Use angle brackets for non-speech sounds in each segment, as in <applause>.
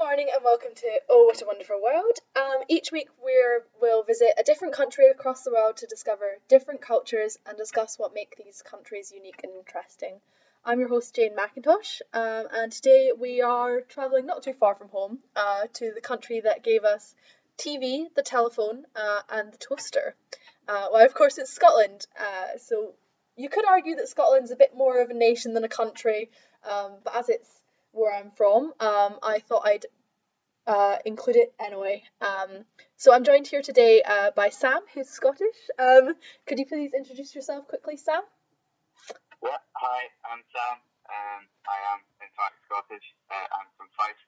morning and welcome to Oh What a Wonderful World. Um, each week we will visit a different country across the world to discover different cultures and discuss what make these countries unique and interesting. I'm your host Jane McIntosh, um, and today we are travelling not too far from home uh, to the country that gave us TV, the telephone, uh, and the toaster. Uh, well, of course, it's Scotland. Uh, so you could argue that Scotland's a bit more of a nation than a country, um, but as it's where I'm from, um, I thought I'd uh, include it anyway. Um, so I'm joined here today uh, by Sam, who's Scottish. Um, could you please introduce yourself quickly, Sam? Yeah, hi, I'm Sam. Um, I am in fact Scottish. Uh, I'm from Fife.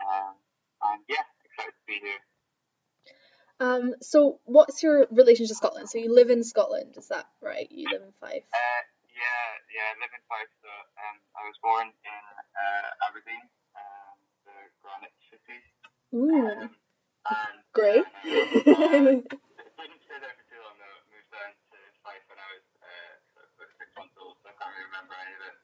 Um, and yeah, excited to be here. Um, so what's your relation to Scotland? So you live in Scotland, is that right? You live in Fife. Yeah, yeah, I live in Fife. So um, I was born in uh, Aberdeen, um, the Granite City. Ooh, Um, and great. uh, <laughs> didn't stay there for too long though. Moved down to Fife when I was uh, sort of six months old, so I can't really remember any of it.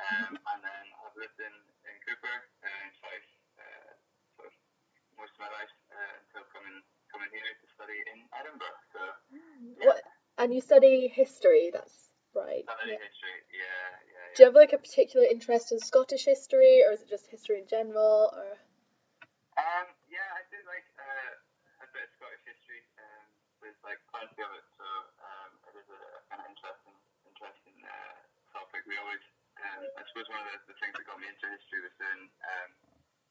Um, and then I've lived in, in Cupar uh, in Fife uh, sort of most of my life uh, until coming coming here to study in Edinburgh. So What? And you study history, that's right. Yeah. history, yeah, yeah, yeah. Do you have like a particular interest in Scottish history, or is it just history in general? Or Um, yeah, I do like uh, a bit of Scottish history. Um, there's like plenty of it, so um, it is a of interesting, interesting uh, topic. We always, um, I suppose, one of the, the things that got me into history was doing um,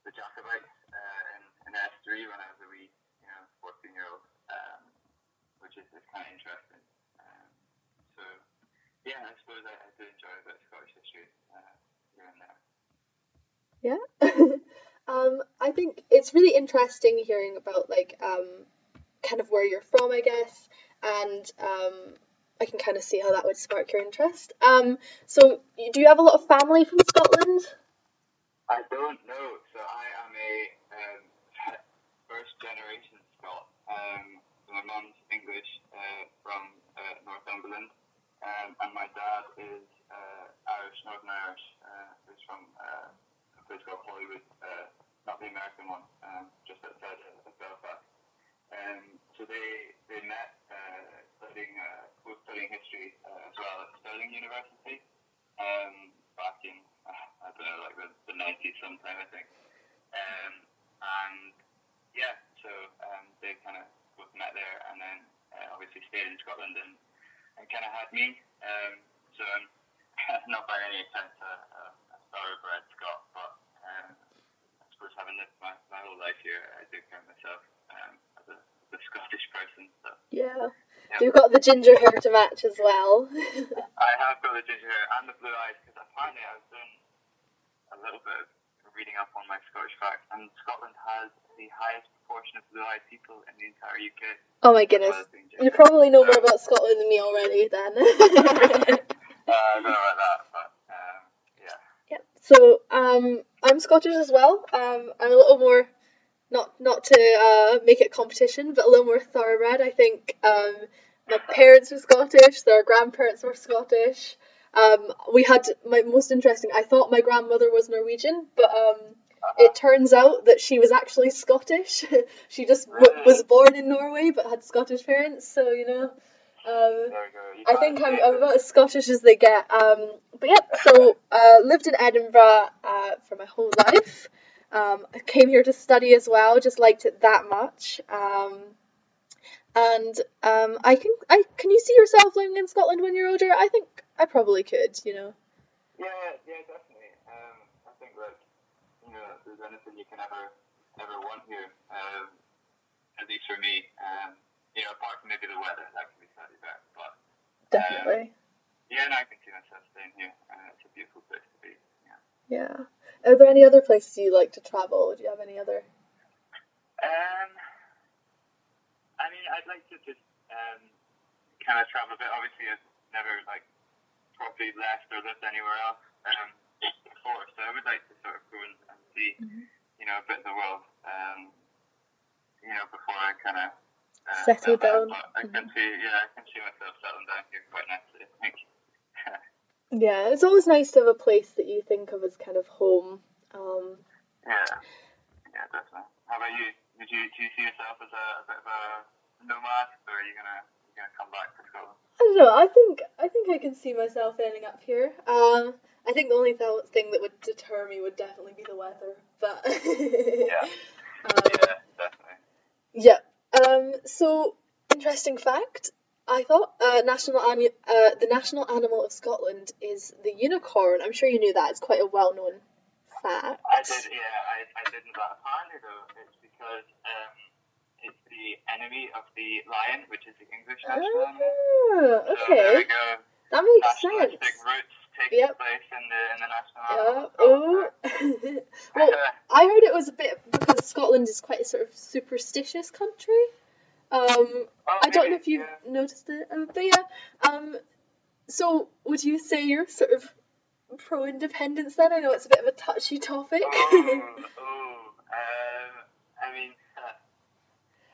the Jacobites uh, in, in S3 when I was a wee, you know, 14 year old, um, which is, is kind of interesting. Yeah, I suppose I, I do enjoy a bit of Scottish history uh, here and there. Yeah. <laughs> um, I think it's really interesting hearing about like um, kind of where you're from, I guess, and um, I can kind of see how that would spark your interest. Um, so do you have a lot of family from Scotland? I don't know. So I am a um, <laughs> first generation Scot. Um, my mum's English uh, from uh, Northumberland, um, and my dad is uh, Irish, Northern Irish. Uh, he's from uh, a place called Holywood, uh, not the American one, um, just outside of, Belfast. Um, so they they met uh, studying uh, both studying history uh, as well at Stirling University um, back in uh, <laughs> I don't know like the, the 90s sometime I think. Um, and yeah, so um, they kind of both met there and then uh, obviously stayed in Scotland and, and kind of had me. Um, so I'm <laughs> not by any sense a, a, a thoroughbred Scot, but um, I suppose having lived my, my whole life here, I do count myself um, as a, as a Scottish person. So Yeah. Yeah. You've got the ginger hair to match as well. <laughs> I have got the ginger hair and the blue eyes because apparently I was doing a little bit of reading up on my Scottish facts, and Scotland has the highest proportion of blue-eyed people in the entire UK. oh my goodness. well as being You probably know more about Scotland than me already then. <laughs> Uh, I don't know about that, but um, yeah. Yep. So um, I'm Scottish as well. Um, I'm a little more, not not to uh, make it competition, but a little more thoroughbred. I think um, my parents were Scottish. Their grandparents were Scottish. Um, we had my most interesting. I thought my grandmother was Norwegian, but um, it turns out that she was actually Scottish. <laughs> she just w- was born in Norway, but had Scottish parents. So you know. Um, There we go. You I think. I'm, I'm about as Scottish as they get. Um, but yeah, so <laughs> uh, lived in Edinburgh uh, for my whole life. Um, I came here to study as well. Just liked it that much. Um, and um, I can I can you see yourself living in Scotland when you're older? I think I probably could. You know. Yeah, yeah, definitely. Um, I think like you know, if there's anything you can ever ever want here, um, at least for me, um, you know, apart from maybe the weather, that can be slightly better. But Definitely. yeah, no, I can see myself staying here. Uh, it's a beautiful place to be. Yeah. Yeah. Are there any other places you like to travel? Do you have any other? Um, I mean, I'd like to just um, kind of travel a bit. Obviously, I've never like properly left or lived anywhere else um, before, so I would like to sort of go and, and see, Mhm. you know, a bit of the world. Um, you know, before I kind of uh, Settle settle down. I can see, yeah, I can see myself settling down here quite nicely. I think. <laughs> Yeah, it's always nice to have a place that you think of as kind of home. Um, yeah. yeah, definitely. How about you? Did you do you see yourself as a, a bit of a nomad, or are you gonna you gonna come back to Scotland? I don't know. I think I think I can see myself ending up here. Um, I think the only th- thing that would deter me would definitely be the weather. But <laughs> Yeah. um, Yeah, definitely. yeah. Um, so interesting fact. I thought uh, national ani- uh, the national animal of Scotland is the unicorn. I'm sure you knew that. It's quite a well-known fact. I did, yeah, I, I didn't, but apparently though, it's because um, it's the enemy of the lion, which is the English national animal. Ah, So there we okay, go. that makes sense. roots take Yep. place in the in the national Yeah. animal. of Oh. <laughs> Well, I heard it was a bit because Scotland is quite a sort of superstitious country. Um, Oh, I don't maybe, know if you've yeah. noticed it, um, but yeah. Um, so would you say you're sort of pro-independence then? I know it's a bit of a touchy topic. Oh, oh, um, I mean, uh,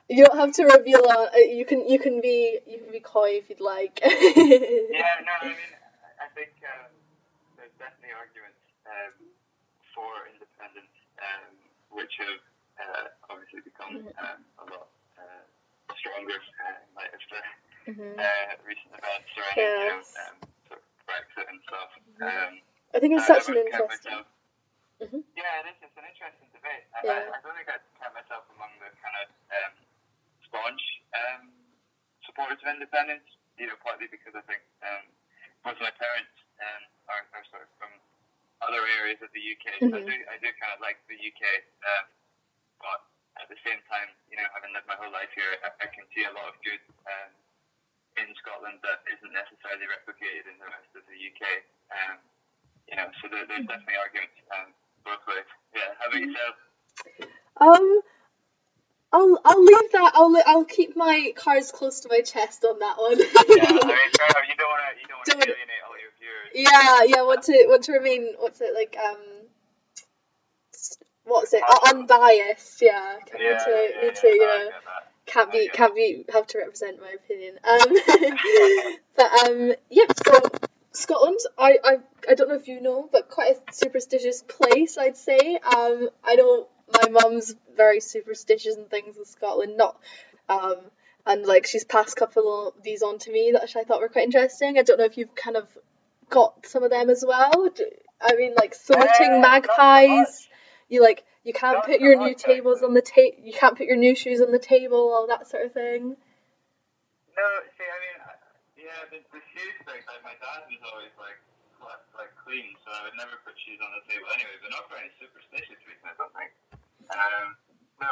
you don't have to reveal. Uh, you can you can be you can be coy if you'd like. <laughs> yeah, no, I mean, I think um, there's definitely arguments um, for independence, um, which have uh, obviously become um, a lot uh, stronger uh, in light of the Mhm. uh, recent events surrounding you know, Yes. um, sort of Brexit and stuff. Um, I think it's such an interesting. Mhm. Yeah, it is. It's an interesting debate. I, Yeah. I, I don't think I'd count myself among the kind of um, staunch um, supporters of independence. You know, partly because I think um, both my parents um, are, are sort of from other areas of the UK. So I Mhm. do, I do kind of like the UK, um, but at the same time, you know, having lived my whole life here, I, I can see a lot of good um, in Scotland that isn't necessarily replicated in the rest of the UK. Um, you know, so there, there's definitely arguments um, both ways. Yeah, how about yourself? Um, I'll I'll leave that. I'll I'll keep my cards close to my chest on that one. Yeah, I mean, fair enough. You don't want to, you don't want <laughs> to alienate all your viewers. yeah, yeah. Want to want to remain. What's it like? Um, what's it? Uh, unbiased. Yeah. Need Yeah, to yeah, need yeah, to you know can't be can't be have to represent my opinion. Um, <laughs> but um, yeah. So Scotland, I, I I don't know if you know, but quite a superstitious place, I'd say. Um, I don't my mum's very superstitious and things in Scotland, not um, and like she's passed a couple of these on to me that I thought were quite interesting. I don't know if you've kind of got some of them as well. I mean, like sorting Uh, magpies. You like you can't Not put your new tables on the ta- you can't put your new shoes on the table, all that sort of thing. No, see, I mean, yeah, the, the shoes thing, like, my dad was always, like, like, clean, so I would never put shoes on the table anyway, but not for any superstitious reason, I don't think. Um, no.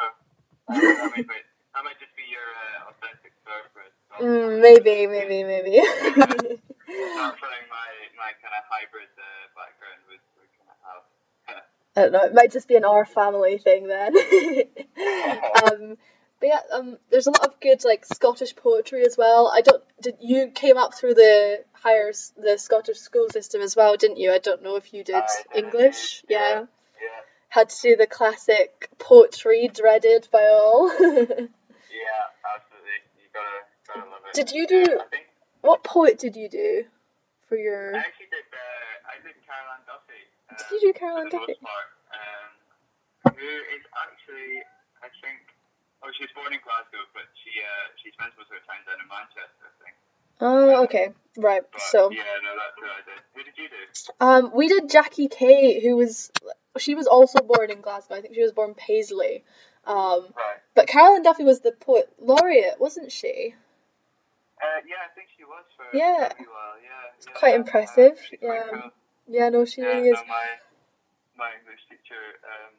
That might just be your uh, authentic so- Mm, maybe, maybe, maybe. <laughs> Not something my, my kind of hybrid uh, background would, would kind of have. I don't know. It might just be an our family thing then. <laughs> um, but yeah, um, there's a lot of good like Scottish poetry as well. I don't. Did you came up through the higher the Scottish school system as well, didn't you? I don't know if you did did English. Yeah. yeah. Yeah, Had to do the classic poetry dreaded by all. <laughs> yeah, absolutely. You gotta, gotta love it. Did you do- Yeah, I think what poet did you do for your? I actually did. Uh, I did Carol Ann Duffy. Uh, Did you do Carol Ann Duffy? Um, who is actually, I think, oh, she was born in Glasgow, but she uh, she spends most of her time down in Manchester, I think. Oh, okay, right. But So. yeah, no, that's who I did. Who did you do? Um, we did Jackie Kay, who was she was also born in Glasgow. I think she was born Paisley. Um, Right. but Carol Ann Duffy was the poet laureate, wasn't she? Uh, yeah, I think she was for Yeah. a while. Yeah, it's yeah. quite impressive, she's quite yeah. cool. Yeah, no, she Yeah, really is. no, my my English teacher, um,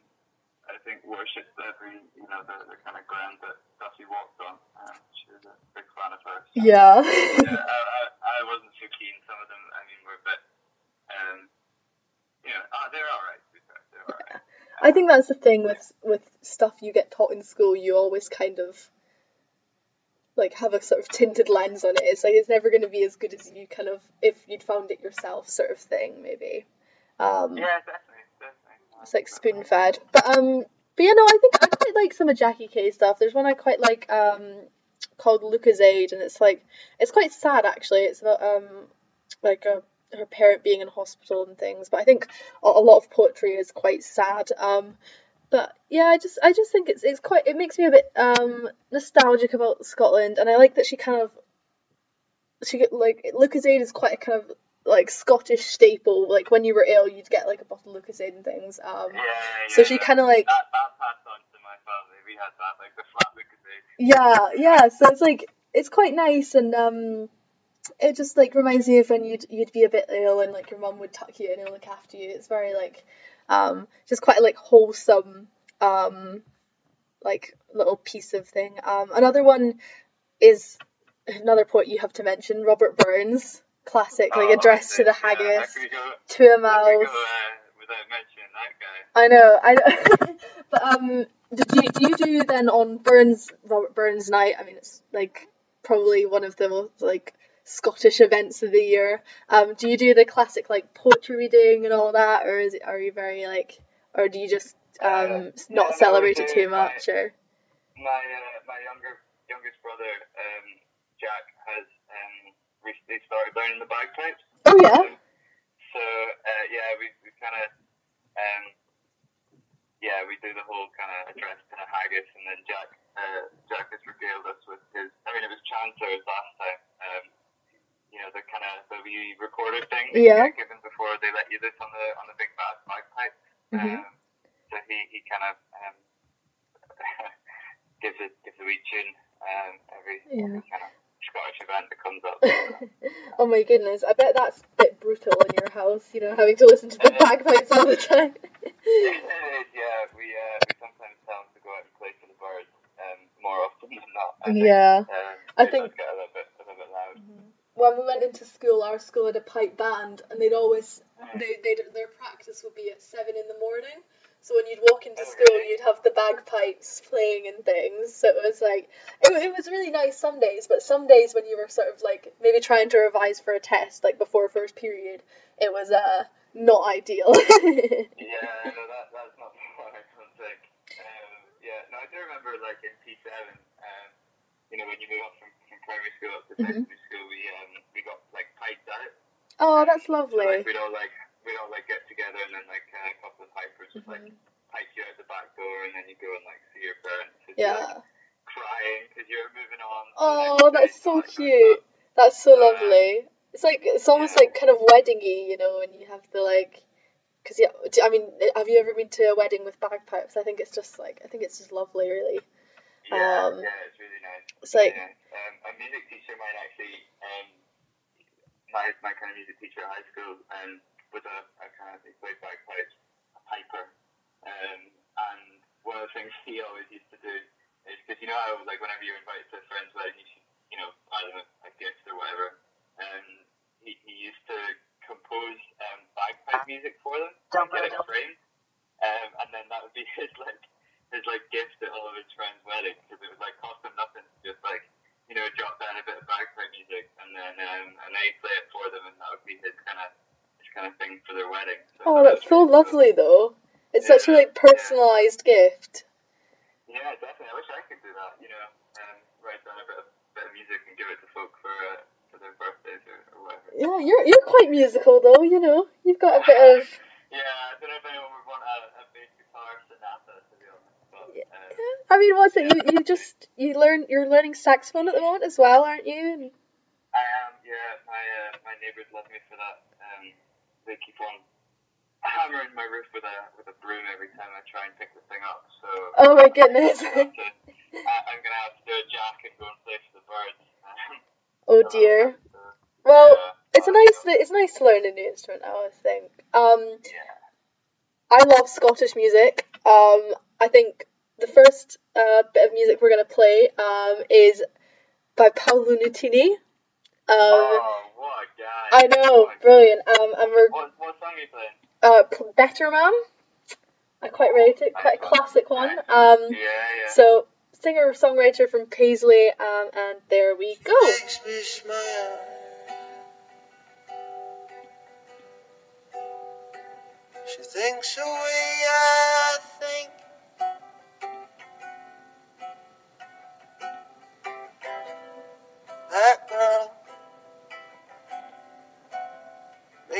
I think worshipped every you know the, the kind of ground that Duffy walked on. Um, she was a big fan of hers. Yeah. yeah, <laughs> I, I, I wasn't so keen. Some of them, I mean, were a bit, um, you know, uh, they're all right. To be fair, they're all right. I think that's the thing with with stuff you get taught in school. You always kind of like have a sort of tinted lens on it. It's like it's never going to be as good as you kind of if you'd found it yourself, sort of thing, maybe. Um, Yeah, definitely, definitely. It's like spoon fed. But um but yeah, no, I think I quite like some of Jackie Kay stuff. There's one I quite like um called Lucozade and it's like it's quite sad actually. It's about um like a her parent being in hospital and things. But I think a, lot of poetry is quite sad. Um but yeah, I just I just think it's it's quite it makes me a bit um nostalgic about Scotland, and I like that she kind of she get like Lucozade is quite a kind of like Scottish staple. Like when you were ill, you'd get like a bottle of Lucozade and things. Um, Yeah, so yeah, she kind of like that, that passed on to my family. We had that, like the flat Lucozade. yeah yeah. So it's like it's quite nice and um. It just like reminds me of when you'd you'd be a bit ill and like your mum would tuck you in and look after you. It's very like um just quite a like wholesome um like little piece of thing. Um another one is another poet you have to mention, Robert Burns, classic like Oh, address to the haggis, go, to a how could we mouse. go without mentioning that guy? I know, I know. <laughs> but um, did you do you do then on Burns Robert Burns night? I mean, it's like probably one of the most like Scottish events of the year. Um, do you do the classic like poetry reading and all that, or is it are you very like, or do you just um Uh, not yeah, celebrate it too my- much? Or My uh, my younger youngest brother, um, Jack, has um, recently started learning the bagpipes. oh yeah, Um, so uh, yeah, we we kind of um, yeah we do the whole kind of address to the haggis, and then Jack uh, Jack has regaled us with his. I mean, it was chanters last time. You know the kind of the wee recorder thing that Yeah. you get given before they let you loose on the on the big bag bagpipe. Mhm. Um, so he he kind of um, <laughs> gives it gives a wee tune um, every, Yeah. every kind of Scottish event that comes up. <laughs> oh my goodness, I bet that's a bit brutal in your house. You know, having to listen to the <laughs> bagpipes all the time. yeah, we uh, we sometimes tell them to go out and play for the birds um, more often than not. I think. yeah. Um, I think- when we went into school, our school had a pipe band, and they'd always they they their practice would be at seven in the morning. So when you'd walk into school, you'd have the bagpipes playing and things. So it was like it, it was really nice some days, but some days when you were sort of like maybe trying to revise for a test, like before first period, it was uh not ideal. <laughs> Yeah, no, that that's not <laughs> fun. I don't think. Um, yeah, no, I do remember like in P seven, um, you know, when you move up from primary school up to secondary school, we um we got like pipes at it. oh, that's So, like lovely. we'd all like we'd all like get together and then like uh, a couple of pipers would like pipe you out the back door and then you go and like see your parents. and you're, like, Yeah. crying because you're moving on. Oh, that's so that cute. That's so Uh, lovely. It's like it's almost yeah. like kind of weddingy, you know, when you have the like, because yeah, I mean, have you ever been to a wedding with bagpipes? I think it's just like I think it's just lovely, really. Yeah, Um, yeah, it's really nice. It's like yeah. um, a music teacher might actually, um, my my kind of music teacher at high school, um, was a, a kind of he played bagpipes, a piper, um, and one of the things <laughs> he always used to do is because you know how like whenever you're invited to a friend's wedding, you should you know buy them a, a gift or whatever. Um, he he used to compose um bagpipe music for them, and get it so lovely though. It's such a like personalized gift. Yeah, definitely. I wish I could do that. You know, um, write down a bit of bit of music and give it to folk for uh, for their birthdays or, or whatever. Yeah, you're you're quite musical though. You know, you've got a bit of. <laughs> Yeah, I don't know if anyone would want a, a bass guitar sonata to be honest, but Yeah. um, I mean, what's it? You you just you learn you're learning saxophone at the moment as well, aren't you? And- I am. Yeah, my uh, my neighbours love me for that. Um, they keep on hammering my roof with a with a broom every time I try and pick the thing up. So Oh my goodness. I'm gonna have to, I'm gonna have to do a jack and go and play for the birds. <laughs> Oh dear. <laughs> Well, yeah, it's a nice it's nice to learn a new instrument. I always think. Um, Yeah. I love Scottish music. Um, I think the first uh, bit of music we're gonna play um, is by Paolo Nutini. Um, oh, what a guy! I know, brilliant. Um, and we're What what song are you playing? Uh, Better Man. I quite rate it. Quite a classic one. Um, Yeah, yeah. so singer songwriter from Paisley. Um, and there we go. makes me smile. She thinks the way I think. That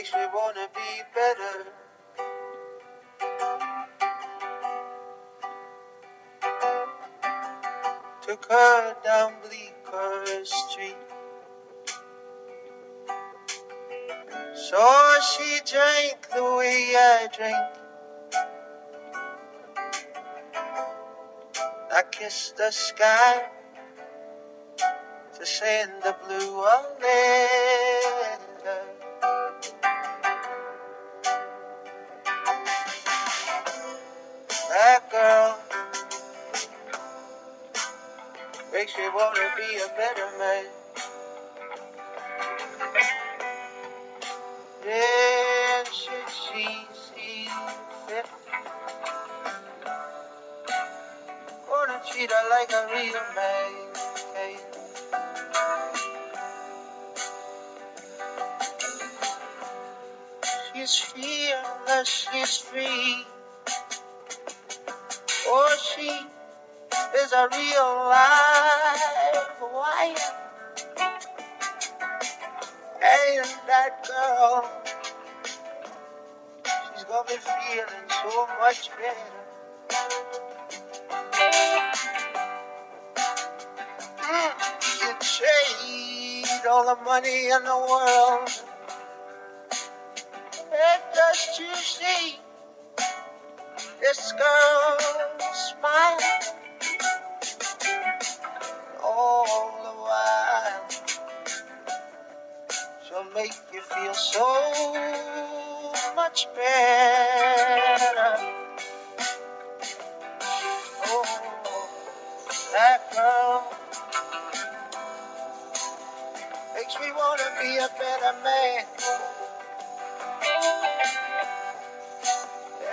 makes me wanna be better. Took her down Bleecker Street. Saw she drank the way I drank. I kissed the sky to send the blue away. Wanna be a better man. Then should she see fit, gonna treat her like a real man. Hey. She's fearless, she's free. Oh, she is a real that girl, she's got me feeling so much better. Mm, You trade all the money in the world. And just see this girl smile you feel so much better. Oh, that girl makes me wanna be a better man.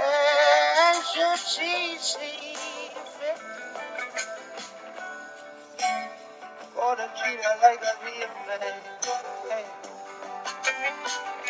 And should she see gonna treat her like a real man. Hey. Uh,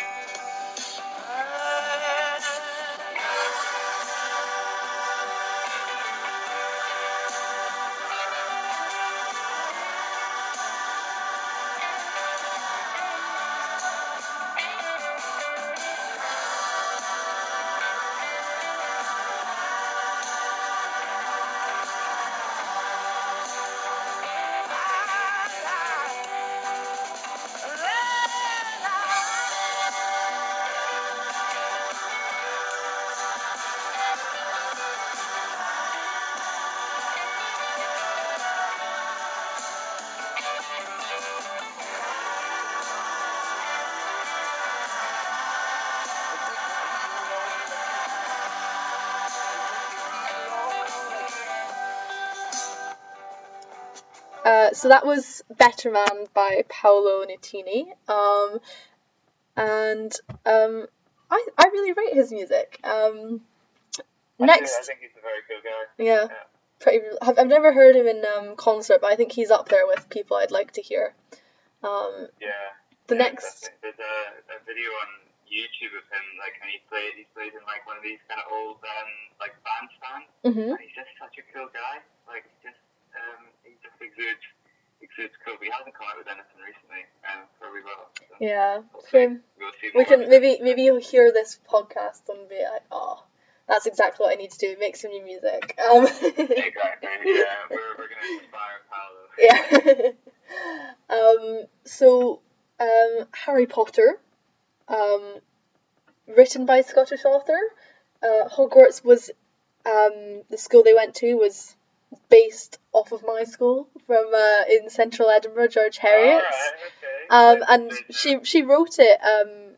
so that was Better Man by Paolo Nutini. Um, and um, I, I really rate his music. Um, I next, do, I think he's a very cool guy. yeah, Yeah. pretty. I've, I've never heard him in um, concert, but I think he's up there with people I'd like to hear. Um, Yeah. the yeah, next. There's a, a video on YouTube of him, like, and he played, he plays in like one of these kind of old, um, like bandstands, hmm and he's just such a cool guy. Like, just, um, he just exudes, exudes cool. But he hasn't come out with anything recently, um, for a wee while. So yeah, we'll see. same. We'll see We can maybe maybe you'll hear this podcast and be like, oh, that's exactly what I need to do. Make some new music. Um, <laughs> Exactly. Yeah, we're, we're gonna inspire Paolo. yeah. <laughs> um, so, um, Harry Potter, um, written by a Scottish author. Uh, Hogwarts was um, the school they went to was based off of my school from uh, in central Edinburgh, George Heriot's. Alright, okay. Um, and she she wrote it. Um,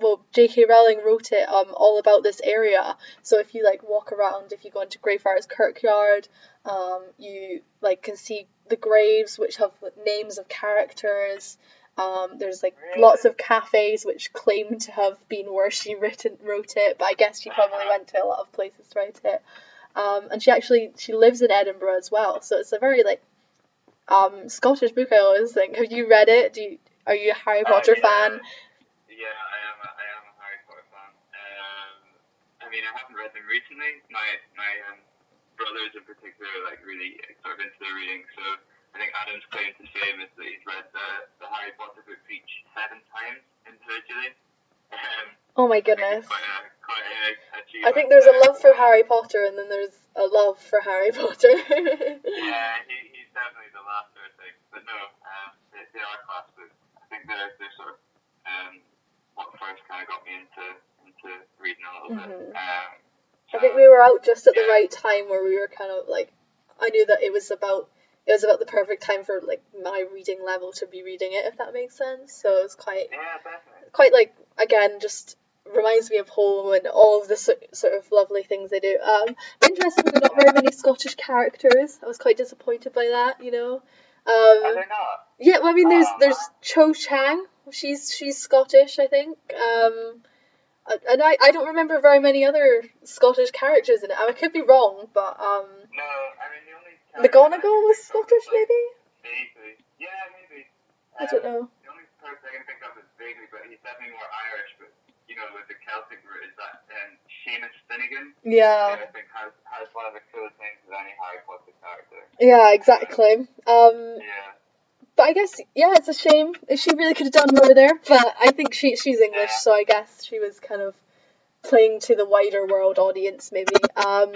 well, J.K. Rowling wrote it. Um, all about this area. So if you like walk around, if you go into Greyfriars Kirkyard, um, you like can see the graves which have names of characters. Um, there's like Really? lots of cafes which claim to have been where she written wrote it, but I guess she probably went to a lot of places to write it. Um, and she actually she lives in Edinburgh as well, so it's a very like um, Scottish book. I always think. Have you read it? Do you are you a Harry Uh, Potter yeah. fan? Yeah, I am. A, I am a Harry Potter fan. Um, I mean, I haven't read them recently. My my um, brothers in particular, like really sort of into their reading. So I think Adam's claim to fame is that he's read the, the Harry Potter book each seven times individually. Um, Oh my goodness. Quite a, quite a achievement. I think there's a love for Harry Potter and then there's a love for Harry Potter. Yeah, he, he's definitely the last sort of thing. But no, um, they, they are class books. I think they're, they're sort of um, what first kind of got me into into reading a little bit. Mhm. Um, I think we were out just at the right time where we were kind of like, I knew that it was about it was about the perfect time for like my reading level to be reading it, if that makes sense. So it was quite yeah, definitely. quite like again just reminds me of home and all of the so- sort of lovely things they do. Um, interestingly, there are not very many Scottish characters. I was quite disappointed by that, you know. Are Um, they not? yeah, well, I mean, there's Aw. there's Cho Chang. She's she's Scottish, I think. Um, and I, I don't remember very many other Scottish characters in it. I could be wrong, but um, No, I mean the only. McGonagall was Scottish, like, maybe. Vaguely. Yeah, maybe. I don't Um, know. The only person I can think of is vaguely, but he's definitely more Irish. You know, with the Celtic root, is that um, Seamus Finnigan? Yeah, I think has has one of the coolest names of any Harry Potter character. yeah, exactly. Um, Yeah. but I guess yeah, it's a shame. She really could have done more there. But I think she she's English, Yeah. so I guess she was kind of playing to the wider world audience, maybe. Um,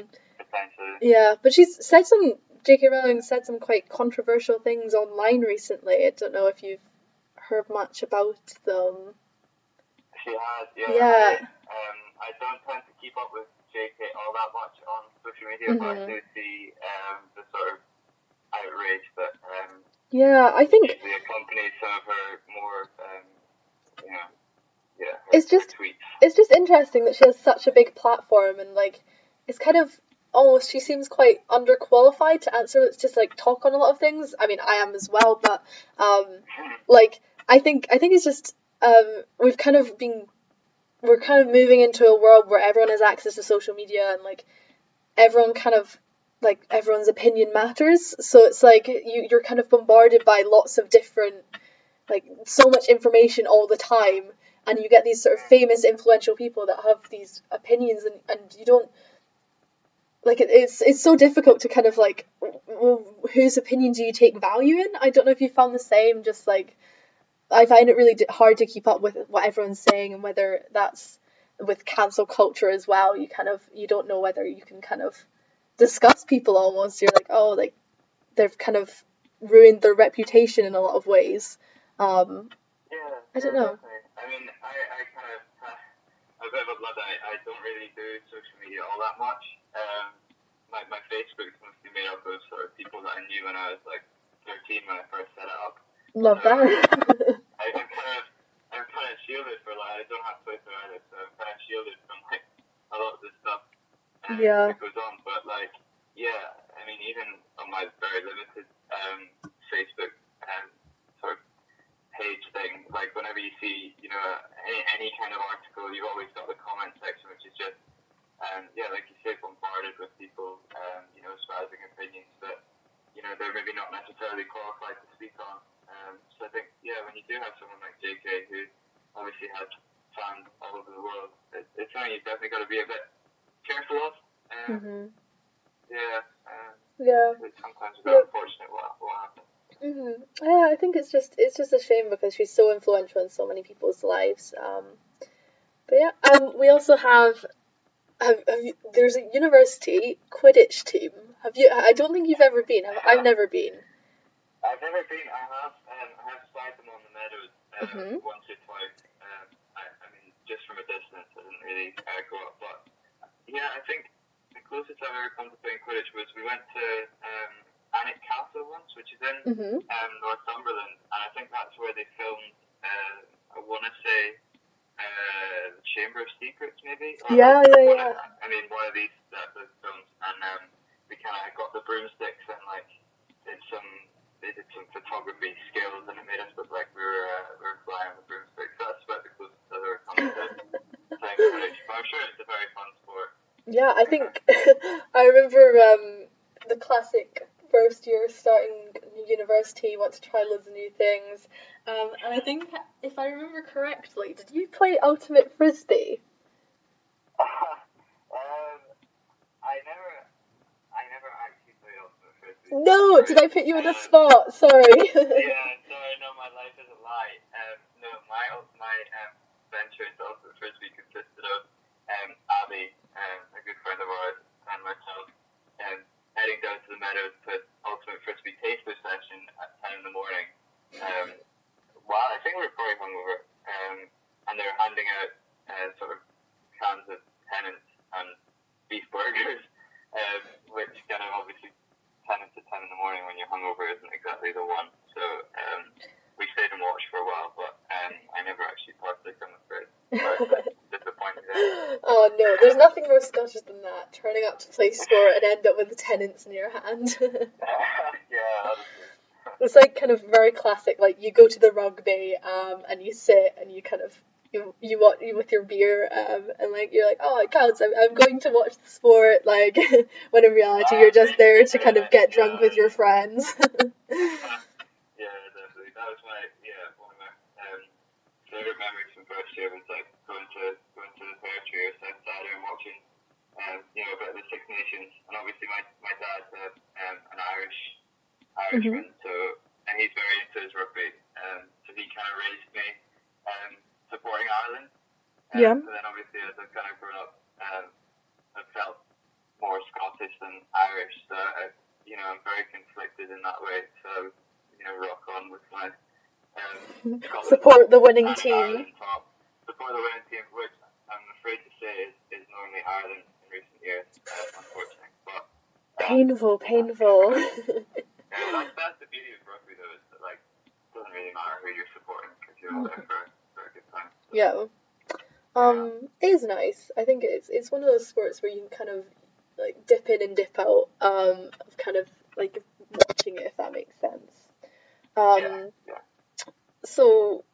Yeah, but she's said some. J.K. Rowling said some quite controversial things online recently. I don't know if you've heard much about them. She has. Yeah. Yeah. I, um, I don't tend to keep up with JK all that much on social media, but I Mhm. do see um, the sort of outrage that um, Yeah, I think usually accompanies some of her more, um, you know, yeah, It's just- tweets. it's just interesting that she has such a big platform and like it's kind of almost she seems quite underqualified to answer. It's just like talk on a lot of things. I mean, I am as well, but um, <laughs> like I think I think it's just um, we've kind of been we're kind of moving into a world where everyone has access to social media and like everyone kind of like everyone's opinion matters. So it's like you you're kind of bombarded by lots of different like so much information all the time. And you get these sort of famous influential people that have these opinions and, and you don't like it, it's it's so difficult to kind of like whose opinion do you take value in? I don't know if you found the same just like i find it really hard to keep up with what everyone's saying and whether that's with cancel culture as well you kind of you don't know whether you can kind of discuss people almost you're like oh like they've kind of ruined their reputation in a lot of ways um Yeah. I don't know. I mean, I, I kind of, uh, a bit of a Luddite. I don't really do social media all that much. Um, my, my Facebook's mostly made up of sort of people that I knew when I was like 13 when I first set it up. love that I, I'm kind of, I'm kind of shielded for like, I don't have Twitter either, so I'm kind of shielded from like a lot of the stuff um, Yeah. that goes on. But like, yeah, I mean, even on my very limited um, Facebook um, sort of page thing, like whenever you see, you know, any, any kind of article, you've always got the comment section, which is just, um, yeah, like you say, bombarded with people, um, you know, espousing opinions that, you know, they're maybe not necessarily qualified to speak on. Um, so I think, yeah, when you do have someone like JK who obviously has fans all over the world, it, it's something you've definitely got to be a bit careful of. Um, hmm Yeah, um, yeah sometimes a bit Yeah. unfortunate what, what happens. hmm Yeah, I think it's just it's just a shame because she's so influential in so many people's lives. Um, but yeah, um, we also have, have, have you, there's a university Quidditch team. Have you? I don't think you've ever been. Have, I've never been. I've never been. I have. Um, I have spied them on the Mhm. once or twice. Um, I, I mean, just from a distance. I didn't really uh, go up, but yeah, I think the closest I've ever come to playing Quidditch was we went to um, Alnwick Castle once, which is in hmm um, Northumberland, and I think that's where they filmed. Uh, I want to say uh, Chamber of Secrets, maybe. Or Yeah, yeah, yeah. Of, I mean, one of these uh, films, and um, we kind of got the broomsticks and like did some. They did some photography skills, and it made us look like we were uh, we were flying the broomsticks. That's about the closest I've ever come to playing Quidditch. But I'm sure it's a very fun sport. Yeah, I think <laughs> I remember um, the classic first year starting university, want to try loads of new things. Um, and I think if I remember correctly, did you play Ultimate Frisbee? <laughs> um, I never, no, did I put you in a spot? Sorry. yeah, sorry, no, <laughs> my life is a lie. Um, no, my my um, venture into Ultimate Frisbee consisted of um, Abby, um, a good friend of ours, and myself um, heading down to the meadows to Ultimate Frisbee taster session at 10 in the morning. Um, well, I think we were probably hungover, um, and they were handing out uh, sort of cans of Tennent's and beef burgers, um, which kind of obviously 10 to 10 in the morning when you're hungover isn't exactly the one. So um, we stayed and watched for a while, but um, I never actually partook, I'm afraid. <laughs> oh no, there's nothing more Scottish than that. Turning up to play sport and end up with the Tennent's in your hand. <laughs> <laughs> yeah, it's like kind of very classic. Like you go to the rugby um, and you sit and you kind of you you watch you with your beer, um, and like you're like, oh, it counts. I'm, I'm going to watch the sport. Like <laughs> when in reality, you're just there to kind of get drunk with your friends. <laughs> Yeah, definitely. That was my yeah one of my um, favorite memories from first year was like going to going to the Territory or South Side and watching um, you know a bit of the Six Nations. And obviously my my dad's a, um, an Irish Irishman, so and he's very into his rugby. Um, so he kind of raised me um, supporting Ireland. Um, Yeah. So then obviously as I've kind of grown up, um, I felt more Scottish than Irish. So I, you know I'm very conflicted in that way. So you know rock on with my um, <laughs> Support the winning team. Support the winning team, which I'm afraid to say is, is normally Ireland in recent years, uh, unfortunately. But um, Painful, painful. <laughs> yeah, that's, that's the beauty of rugby, though, is that like it doesn't really matter who you're supporting because you're all there for, for a good time. So, yeah. Um, it is nice. I think it's it's one of those sports where you can kind of like dip in and dip out. Um, of kind of like watching it, if that makes sense. Um, yeah, yeah. so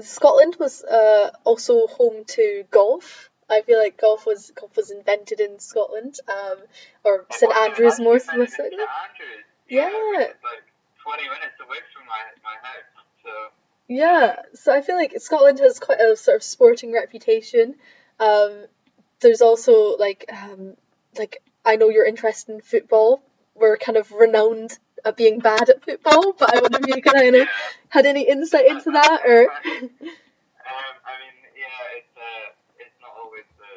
Scotland was uh, also home to golf. I feel like golf was golf was invented in Scotland, um, or It St Andrews more specifically. St Andrews. Yeah. which is like 20 minutes away from my, my house. So, Yeah, so I feel like Scotland has quite a sort of sporting reputation. Um, there's also like um, like I know you're interested in football. We're kind of renowned at being bad at football, but I wonder if you kind of had any insight into that or. Um, I mean, yeah, it's uh, it's not always the,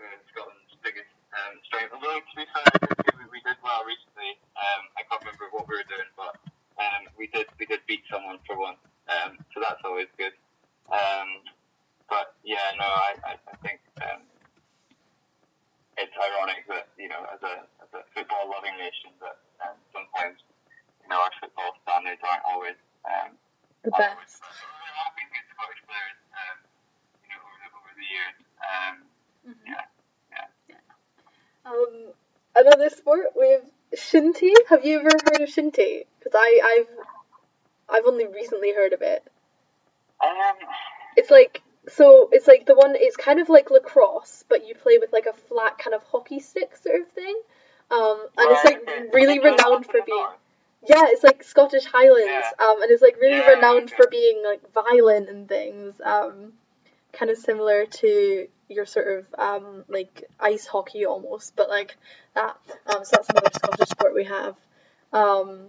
the Scotland's biggest um, strength. Although to be fair, we, we did well recently. Um, I can't remember what we were doing, but um, we did we did beat someone for once. Um, so that's always good. Um, but yeah, no, I I, I think um, it's ironic that you know, as a as a football loving nation, that um, sometimes you know our football standards aren't always um, the best. always- There have been good Scottish players, um, you know, over the, over the years. Um, yeah, yeah. Um, another sport we have shinty. Have you ever heard of shinty? Because I I've I've only recently heard of it. Um, It's like so it's like the one it's kind of like lacrosse, but you play with like a flat kind of hockey stick sort of thing. Um, and it's like okay. really Is it renowned for being yeah, it's like Scottish Highlands. Yeah. Um, and it's like really Yeah, renowned okay. for being like violent and things. Um, kind of similar to your sort of um like ice hockey almost, but like that. Um, so that's another Scottish sport we have. Um,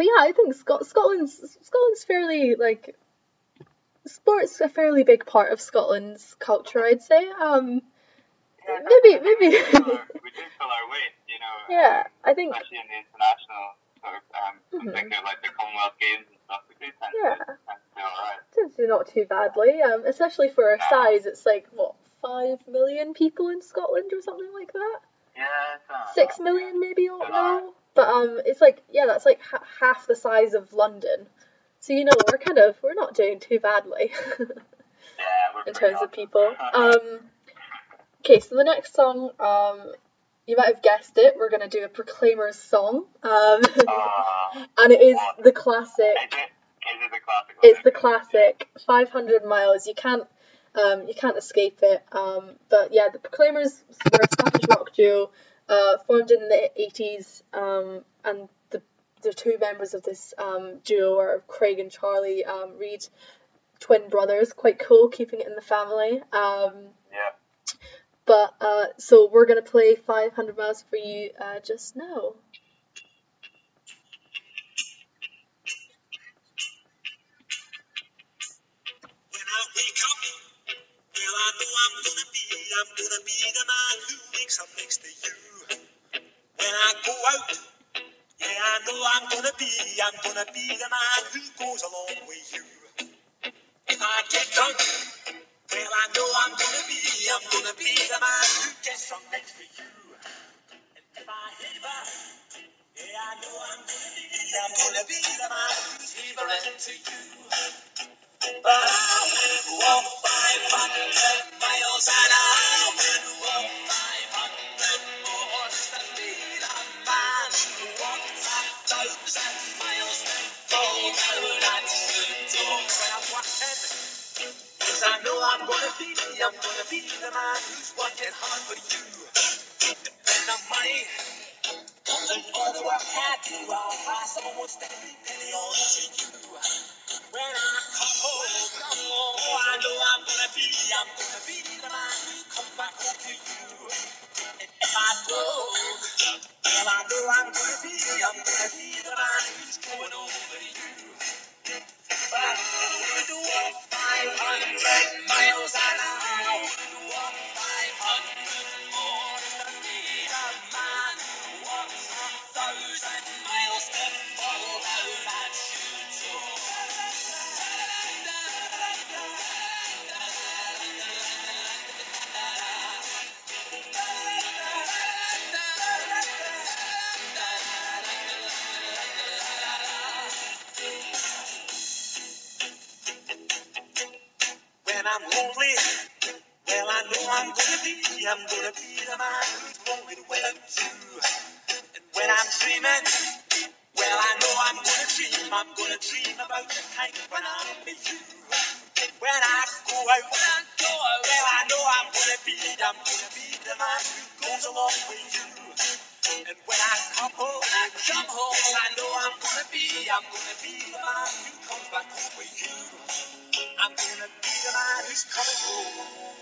but yeah, I think Scot- Scotland's Scotland's fairly like sports a fairly big part of Scotland's culture, I'd say. Um, Yeah, maybe maybe. We do fill our, we do fill our weight, you know. yeah, um, I think Especially in the international sort of, um, Mhm. of like the Commonwealth Games and stuff. We do tend Yeah. to, tend to do alright. tends to do not too badly. Um, especially for our No. size, it's like what five million people in Scotland or something like that. Yeah, it's not Six bad, million maybe or Don't no. But um, it's like yeah, that's like ha- half the size of London. So you know we're kind of we're not doing too badly <laughs> Yeah, in terms of people. Um, okay, so the next song, um, you might have guessed it. We're gonna do a Proclaimers song. Um, Uh, <laughs> and it is the classic. is it? Is it the classic? It's the classic 500 miles. You can't um, you can't escape it. Um, but yeah, the Proclaimers were a Scottish rock duo uh, formed in the 80s, um, and the the two members of this um, duo are Craig and Charlie um, Reid, twin brothers. Quite cool, keeping it in the family. Um, Yeah. but uh, so we're gonna play 500 miles for you uh, just now. I well, I know I'm gonna be, I'm gonna be the man who wakes up next to you. When I go out, yeah, I know I'm gonna be, I'm gonna be the man who goes along with you. If I get drunk, well, I know I'm gonna be, I'm gonna be the man who gets drunk next to you. And if I hit back, yeah, I know I'm gonna be, I'm gonna be the man who's favoring to you. But I will walk 500 miles and I will walk I'm gonna be the man for come come home, oh, who comes back to you. If I don't, well, I know I'm gonna be, I'm gonna be the man who's going over you. But I would walk 500 miles an hour, I'm lonely, well, I know I'm gonna be, I'm gonna be the man who's lonely without you. And when I'm dreaming, well, I know I'm gonna dream, I'm gonna dream about the time when I'm with you. When I go out, when I go out, well, I know I'm gonna be, I'm gonna be the man who goes along with you. And when I come home, when I come home, I know I'm gonna be, I'm gonna be the man who comes back home with you. I'm gonna be the man who's coming. home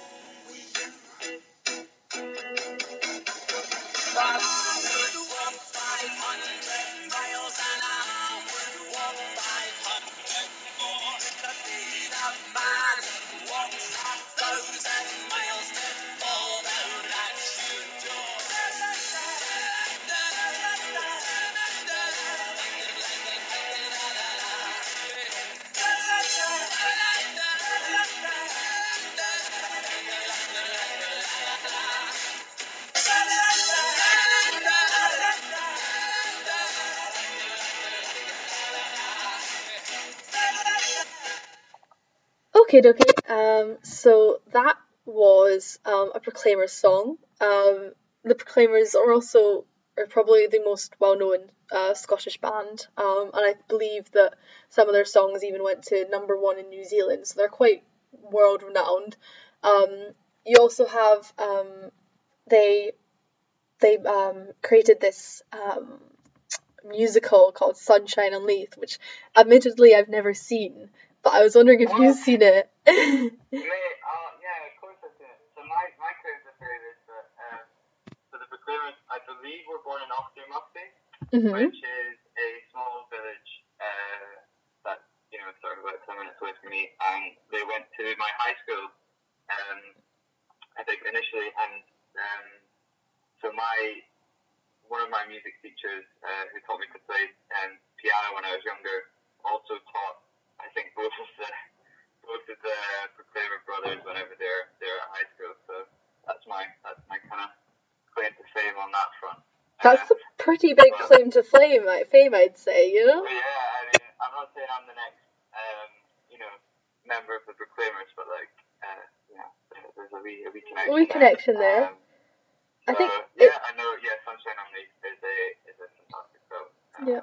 Okay, dokie. Um, so that was um, a Proclaimers song. Um, the Proclaimers are also are probably the most well-known uh, Scottish band, um, and I believe that some of their songs even went to number one in New Zealand, so they're quite world-renowned. Um, you also have um, they they um, created this um, musical called Sunshine on Leith, which admittedly I've never seen, but I was wondering if you've seen it. <laughs> Uh, yeah, of course I did. So my, my claim to fame is that um, so the I believe, were born in Auchtermuchty, hmm which is a small village uh, that, you know, sort of about 10 minutes away from me. And they went to my high school, um, I think, initially. And um, so my one of my music teachers uh, who taught me to play um, piano when I was younger also taught, I think, both of the both of the Proclaimer brothers whenever they're they're at high school. So that's my that's my kind of claim to fame on that front. That's Uh, a pretty big claim to fame, like, fame, I'd say, you know? yeah, I mean, I'm not saying I'm the next, um, you know, member of the Proclaimers, but like, uh, yeah, there- there's a wee, a wee connection. Wee connection there. Um, I think so, it- yeah, I know. Yeah, Sunshine on Leith is a is a fantastic film. Um, Yeah.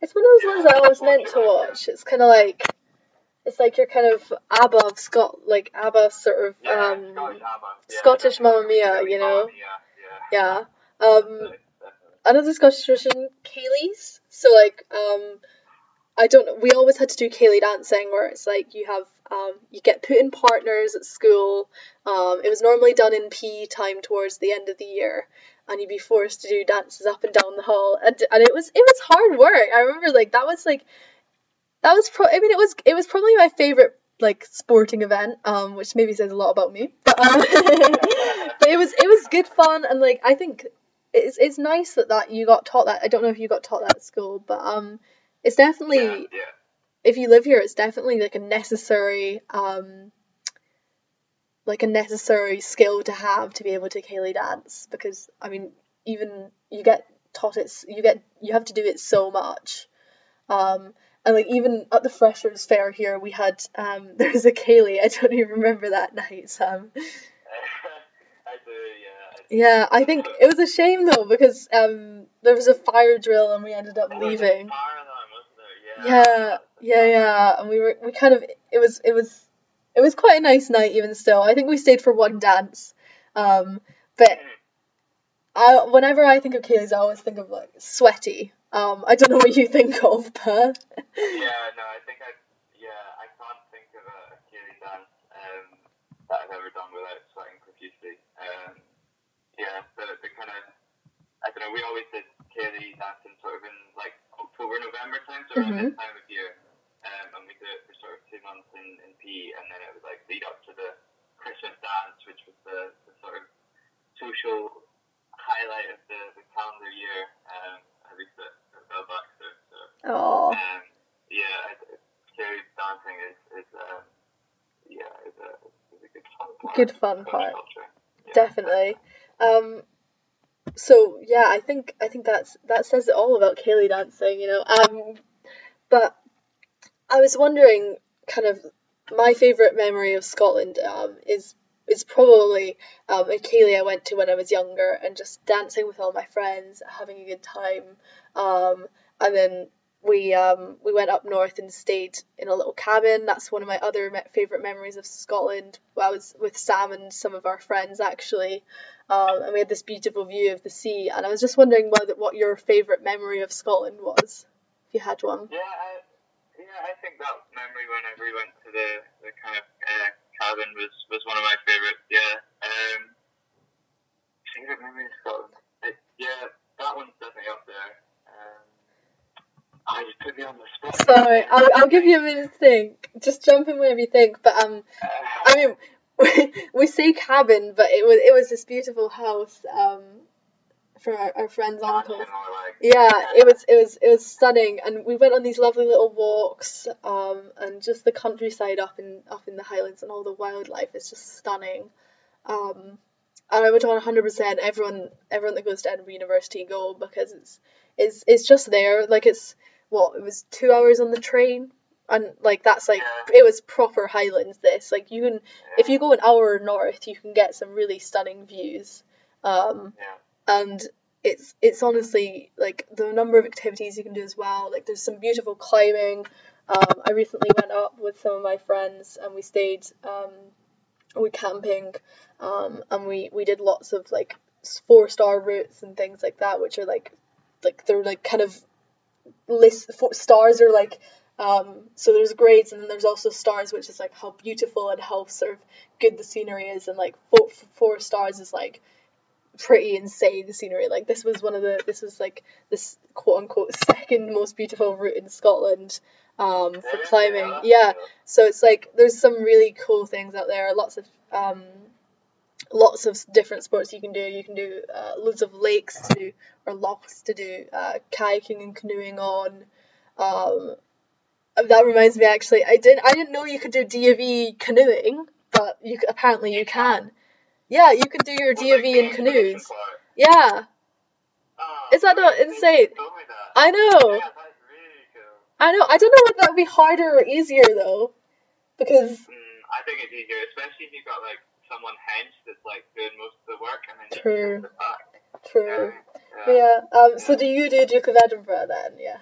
It's one of those ones that I always meant to watch. It's kind of like, it's like you're kind of ABBA of Scot, like ABBA sort of, Yeah, um, Scottish. Yeah, Scottish. Mamma Mia, you know? Yeah. yeah. Um, another Scottish tradition, Ceilidhs. So like, um, I don't know. We always had to do Ceilidh dancing, where it's like you have, um, you get put in partners at school. Um, it was normally done in PE time towards the end of the year, and you'd be forced to do dances up and down the hall, and and it was it was hard work. I remember like that was like, that was pro. I mean, it was it was probably my favorite like sporting event, um, which maybe says a lot about me, <laughs> but um, <laughs> but it was it was good fun, and like I think it's it's nice that that you got taught that. I don't know if you got taught that at school, but um, it's definitely Yeah, yeah. if you live here, it's definitely like a necessary um, like a necessary skill to have to be able to Ceilidh dance because I mean even you get taught it, you get you have to do it so much. Um, and like even at the freshers fair here, we had um <laughs> there was a Ceilidh. I don't even remember that night, Sam. <laughs> I do, yeah. I. Yeah, I think it was a shame though because um there was a fire drill and we ended up there was a leaving. Alarm? Yeah, yeah, yeah, and we were we kind of it was it was it was quite a nice night even still. I think we stayed for one dance, um, but I whenever I think of Ceilidh's, I always think of like sweaty. Um, I don't know what you think of, but Yeah, no, I think I, yeah, I can't think of a, a Ceilidh dance um, that I've ever done without sweating profusely. Um, yeah, the, the kind of, I don't know, we always did Kaylee dancing sort of in like October, November time, so around this time of year. Um, and we did it for sort of two months in, in PE, and then it was like lead up to the Christmas dance, which was the, the sort of social highlight of the, the calendar year, um, at least at, at Bell Baxter. So, oh, um, yeah, I- dancing is, is um, yeah, is a, is a good fun part. Good fun part. Yeah. definitely. Um, so yeah, I think I think that's that says it all about Ceilidh dancing, you know. Um, but I was wondering, kind of, my favorite memory of Scotland um, is is probably um, a Ceilidh I went to when I was younger and just dancing with all my friends, having a good time. Um, and then we um, we went up north and stayed in a little cabin. That's one of my other me- favorite memories of Scotland. I was with Sam and some of our friends actually, um, and we had this beautiful view of the sea. And I was just wondering what what your favorite memory of Scotland was, if you had one. Yeah, I, memory whenever we went to the, the kind of uh, cabin was, was one of my favorites. Yeah. Um, favorite memory of Scotland. It, yeah, that one's definitely up there. Um, oh, you put me on the spot. Sorry, I'll, I'll give you a minute to think. Just jump in whenever you think. But um, Uh, I mean, we <laughs> we say cabin, but it was it was this beautiful house um, for our, our friend's uncle. Mansion or like, Yeah, it was it was it was stunning, and we went on these lovely little walks, um, and just the countryside up in up in the Highlands and all the wildlife is just stunning. Um, and I would 100% everyone everyone that goes to Edinburgh University go because it's it's it's just there. Like it's what it was two hours on the train, and like that's like it was proper Highlands. This like you can if you go an hour north, you can get some really stunning views. Um, Yeah. and it's it's honestly like the number of activities you can do as well. Like there's some beautiful climbing. Um, I recently went up with some of my friends and we stayed um, we camping um, and we we did lots of like four star routes and things like that, which are like like they're like kind of list four stars are like um, so there's grades and then there's also stars which is like how beautiful and how sort of good the scenery is and like four, four stars is like pretty insane scenery. Like this was one of the this was like this quote unquote second most beautiful route in Scotland um, for climbing. Yeah so it's like there's some really cool things out there. Lots of um, lots of different sports you can do. You can do uh, loads of lakes to do or lochs to do uh, kayaking and canoeing on. Um, that reminds me actually I didn't I didn't know you could do D of E canoeing but you apparently you can yeah you can do your D Well, of like, E in canoes yeah Oh, Is that not insane? that. I know Yeah, that's really cool. I know I don't know if that would be harder or easier though because Mm, I think it's easier, especially if you've got like someone hench that's like doing most of the work and then True. sit back. true Yeah. yeah um so do you do Duke of Edinburgh then yeah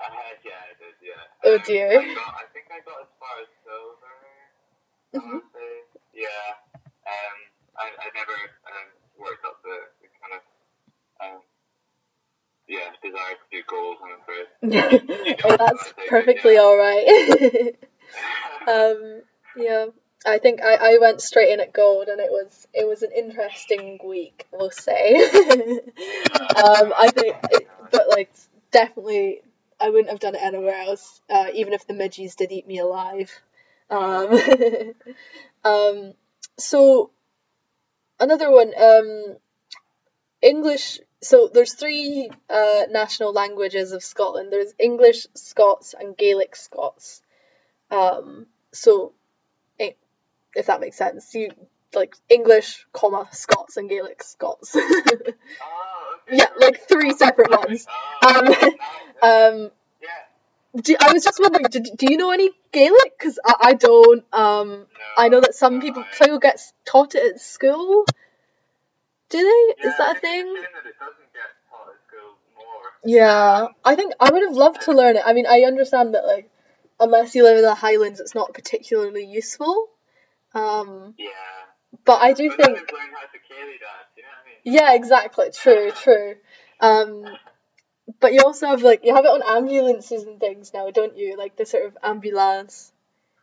Uh, yeah, I did, yeah. Oh, Um, dear. I, got, I think I got as far as silver. Mhm. say. Yeah. Um, I, I never um, worked up the, the kind of um, yeah desire to do goals. I'm afraid. oh that's <laughs> perfectly alright. <laughs> Um yeah. I think I, I went straight in at gold and it was it was an interesting week we'll say. <laughs> Um I think it, but like definitely I wouldn't have done it anywhere else uh, even if the midgies did eat me alive. Um um so another one um English so there's three uh, national languages of Scotland there's English Scots and Gaelic Scots um so i- if that makes sense you like English comma Scots and Gaelic Scots <laughs> okay. Yeah, like three separate ones. Oh, <laughs> Um, <laughs> um. Do, I was just wondering, do, do you know any Gaelic? Because I, I don't. Um, No, I know that some people I- people get taught it at school. Do they? Yeah, Is that a thing? It's a shame that it doesn't get taught at school more. Yeah, I think I would have loved to learn it. I mean, I understand that like unless you live in the Highlands, it's not particularly useful. Um, Yeah. but I do But think, nothing's how to carry that, you know what I mean? yeah, exactly, true, true. Um, but you also have like you have it on ambulances and things now, don't you? Like the sort of ambulance.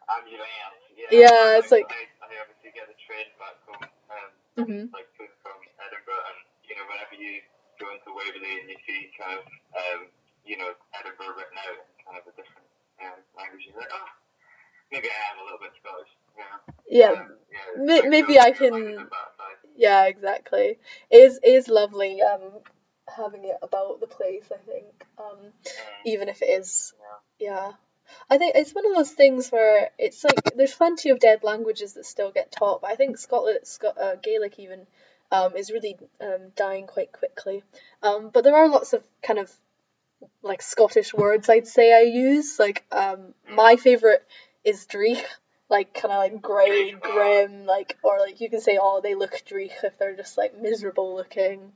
Ambulance. Yeah. Yeah, it's like- I, I obviously get a train back home, um, hmm like from Edinburgh, and you know whenever you go into Waverley and you see kind of um, you know Edinburgh written out in kind of a different um, language, you're like, oh, maybe I am a little bit Scottish. Yeah. Yeah, Um, yeah. May- maybe I can- language is that side. yeah, exactly. It is it is lovely um having it about the place. I think um Mm, even if it is yeah. I think it's one of those things where it's like there's plenty of dead languages that still get taught, but I think Scotland, Scot- uh, Gaelic even, um, is really um, dying quite quickly. Um, but there are lots of kind of like Scottish words I'd say I use. Like um, my favourite is dreich, like kind of like grey, grim, like or like you can say oh they look dreich if they're just like miserable looking.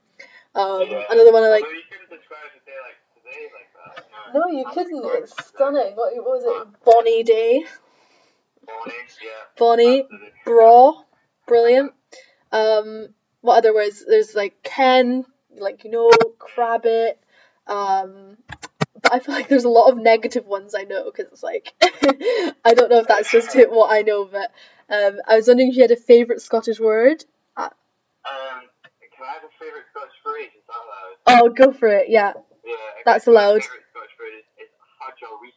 Um. Another one I like. Although you couldn't describe a day like today like that. No, you couldn't. It's stunning. What, what was Uh, it? Bonny day. Bonnie, yeah. Bonnie, bra, brilliant. Um, what other words? There's like Ken, like you know, crabbit. Um, but I feel like there's a lot of negative ones I know because it's like <laughs> I don't know if that's just it, what I know, but um, I was wondering if you had a favourite Scottish word. Um, can I have a favourite Scottish phrase? Is that allowed? Oh, go for it. Yeah, Yeah. That's allowed. favourite Scottish phrase Week.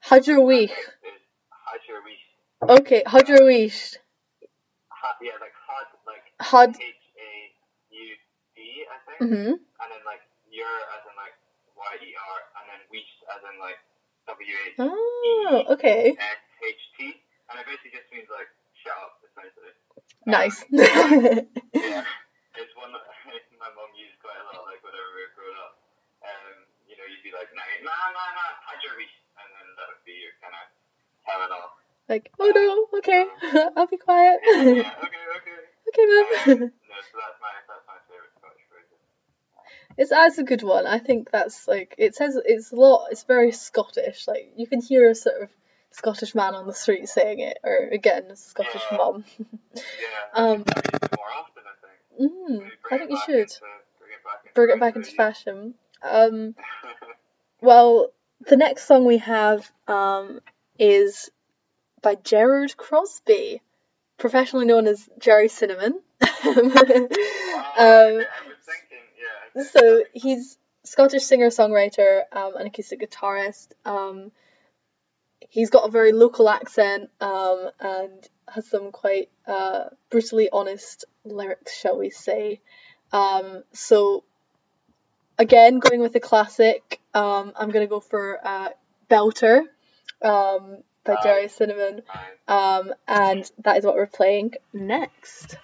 Haud yer wheesht. Is Haud yer wheesht. Okay, Hudger yeah, like Had, like Hud. H A U D, I think. Mhm. And then like Yer as in like Y E R, and then Wees as in like W H Oh, okay. S H T, and it basically just means like shut up, essentially. Nice. <laughs> Yeah, it's one that my mum used quite a lot, like whenever we were growing up. Um, you know, you'd be like, nah, nah, nah, nah, Haud yer wheesht, and then that would be your kind of telling off. like, oh no, okay, <laughs> I'll be quiet. Yeah, <laughs> okay, okay. okay, Um, no, so that's my that's my favorite Scottish it's that's a good one. I think that's like it says it's a lot. It's very Scottish. Like you can hear a sort of Scottish man on the street saying it, or again, a Scottish Yeah. mum. <laughs> Yeah, Um, often, I think. Mm, I think you should Into, bring it back into bring it back into fashion. fashion. Um, well, the next song we have um is by Gerard Crosby, professionally known as Gerry Cinnamon. <laughs> Um. So he's Scottish singer songwriter um, and acoustic guitarist. Um, he's got a very local accent um, and has some quite uh, brutally honest lyrics, shall we say. Um, so again, going with a classic, um, I'm gonna go for uh, Belter um, by Gerry Cinnamon, um, and that is what we're playing next.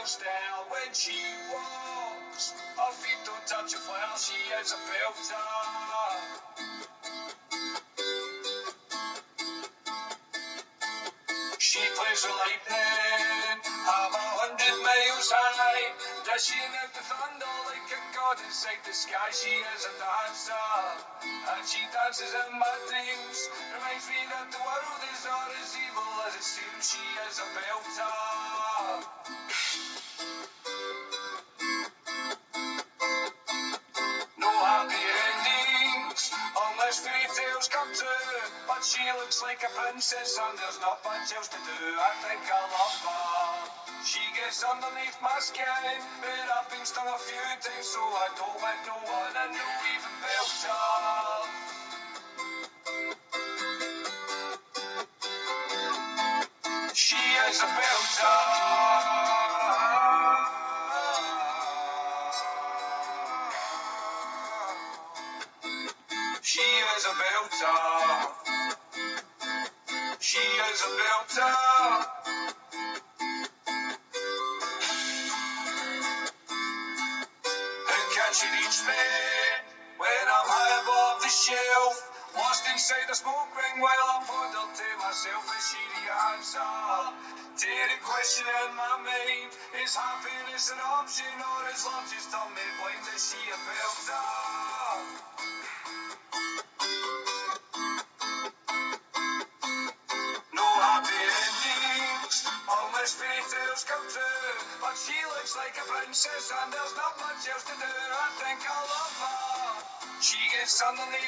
Mile stare when she walks. Her feet don't touch the floor. She is a belter. She plays with lightning, I'm a hundred miles high. Dashing out the thunder a god the sky. She is a dancer, and she dances in my dreams. Reminds me that the world is not as evil as it seems. She is a belter. But She looks like a princess and there's not much else to do. I think I love her. She gets underneath my skin, but I've been stung a few times, so I don't let no one I know even felt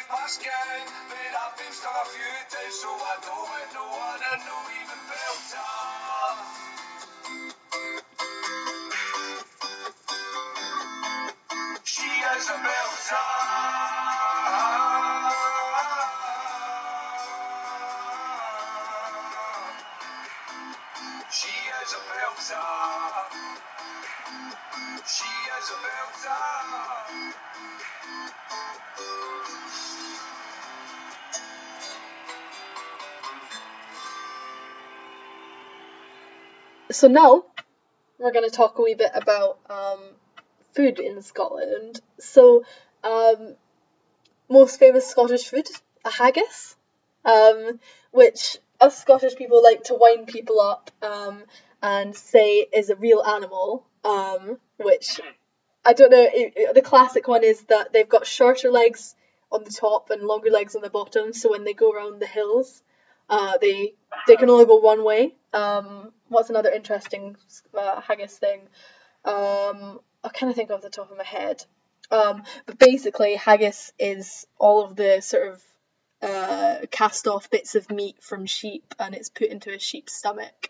underneath my skin, but I've been stung a few times, so I don't let no one I know even felt her. She is a belter. She is a belter. She is a belter. So now we're going to talk a wee bit about um, food in Scotland. So, um, most famous Scottish food, a haggis, um, which us Scottish people like to wind people up um, and say is a real animal, um, which I don't know. It, it- the classic one is that they've got shorter legs on the top and longer legs on the bottom, so when they go around the hills, uh, they they can only go one way. Um, what's another interesting uh, haggis thing? Um, I kind of think off the top of my head. Um, but basically, haggis is all of the sort of uh, cast off bits of meat from sheep, and it's put into a sheep's stomach,